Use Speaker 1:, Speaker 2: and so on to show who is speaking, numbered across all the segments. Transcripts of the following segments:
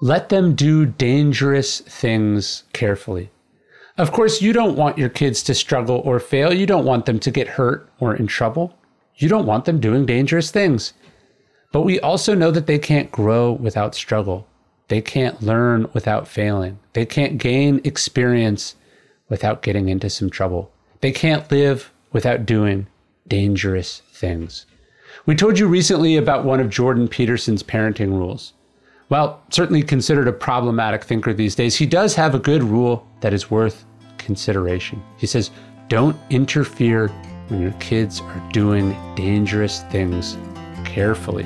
Speaker 1: Let them do dangerous things carefully. Of course, you don't want your kids to struggle or fail. You don't want them to get hurt or in trouble. You don't want them doing dangerous things. But we also know that they can't grow without struggle. They can't learn without failing. They can't gain experience without getting into some trouble. They can't live without doing dangerous things. We told you recently about one of Jordan Peterson's parenting rules. Well, certainly considered a problematic thinker these days, he does have a good rule that is worth consideration. He says, Don't interfere when your kids are doing dangerous things carefully.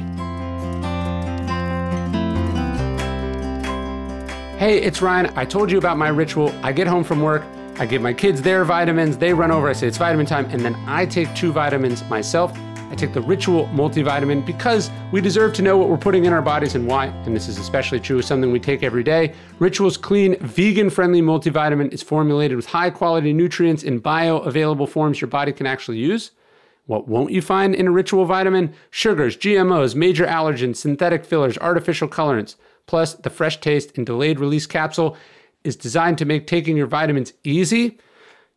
Speaker 1: Hey, it's Ryan. I told you about my ritual. I get home from work, I give my kids their vitamins, they run over, I say it's vitamin time, and then I take two vitamins myself I take the Ritual multivitamin because we deserve to know what we're putting in our bodies and why. And this is especially true of something we take every day. Ritual's clean, vegan friendly multivitamin is formulated with high quality nutrients in bioavailable forms your body can actually use. What won't you find in a Ritual vitamin? Sugars, GMOs, major allergens, synthetic fillers, artificial colorants. Plus, the fresh taste and delayed release capsule is designed to make taking your vitamins easy.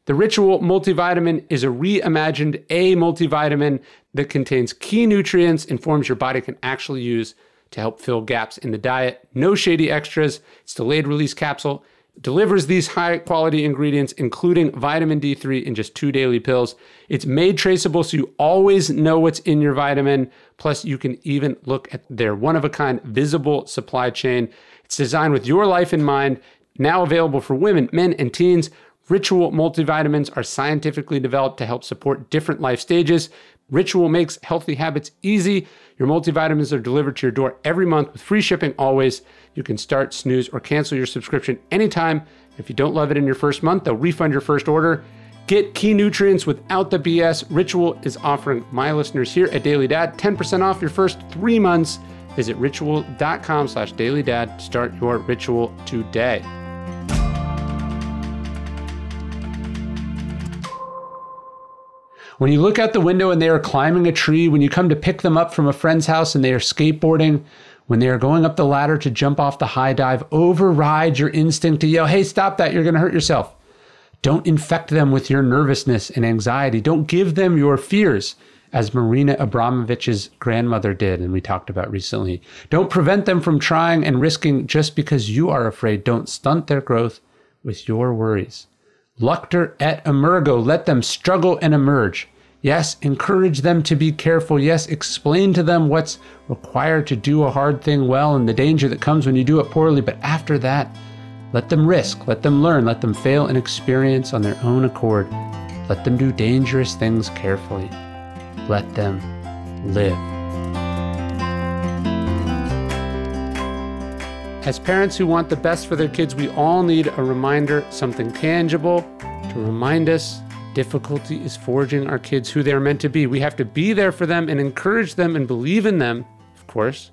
Speaker 1: The Ritual multivitamin is a reimagined A multivitamin that contains key nutrients and forms your body can actually use to help fill gaps in the diet. No shady extras. It's delayed release capsule. Delivers these high quality ingredients, including vitamin D3 in just two daily pills. It's made traceable so you always know what's in your vitamin. Plus, you can even look at their one of a kind visible supply chain. It's designed with your life in mind. Now available for women, men, and teens. Ritual multivitamins are scientifically developed to help support different life stages. Ritual makes healthy habits easy. Your multivitamins are delivered to your door every month with free shipping always. You can start, snooze, or cancel your subscription anytime. If you don't love it in your first month, they'll refund your first order. Get key nutrients without the BS. Ritual is offering my listeners here at Daily Dad 10% off your first three months. Visit ritual.com slash dailydad to start your ritual today. When you look out the window and they are climbing a tree, when you come to pick them up from a friend's house and they are skateboarding, when they are going up the ladder to jump off the high dive, override your instinct to yell, hey, stop that, you're going to hurt yourself. Don't infect them with your nervousness and anxiety. Don't give them your fears, as Marina Abramovich's grandmother did, and we talked about recently. Don't prevent them from trying and risking just because you are afraid. Don't stunt their growth with your worries. Luctor et emergo. Let them struggle and emerge. Yes, encourage them to be careful. Yes, explain to them what's required to do a hard thing well and the danger that comes when you do it poorly. But after that, let them risk, let them learn, let them fail and experience on their own accord. Let them do dangerous things carefully. Let them live. As parents who want the best for their kids, we all need a reminder, something tangible to remind us difficulty is forging our kids who they're meant to be. We have to be there for them and encourage them and believe in them, of course.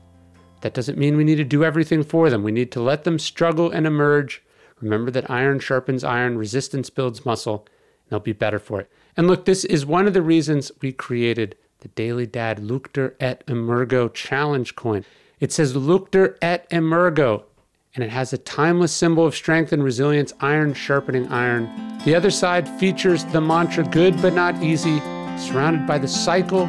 Speaker 1: That doesn't mean we need to do everything for them. We need to let them struggle and emerge. Remember that iron sharpens iron, resistance builds muscle, and they'll be better for it. And look, this is one of the reasons we created the Daily Dad Luctor et Emergo Challenge coin. It says Luctor et Emergo, and it has a timeless symbol of strength and resilience, iron sharpening iron. The other side features the mantra good but not easy, surrounded by the cycle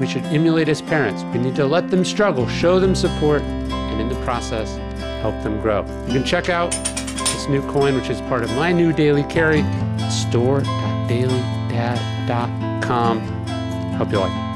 Speaker 1: we should emulate as parents. We need to let them struggle, show them support, and in the process, help them grow. You can check out this new coin, which is part of my new daily carry, store.dailydad.com. Hope you like it.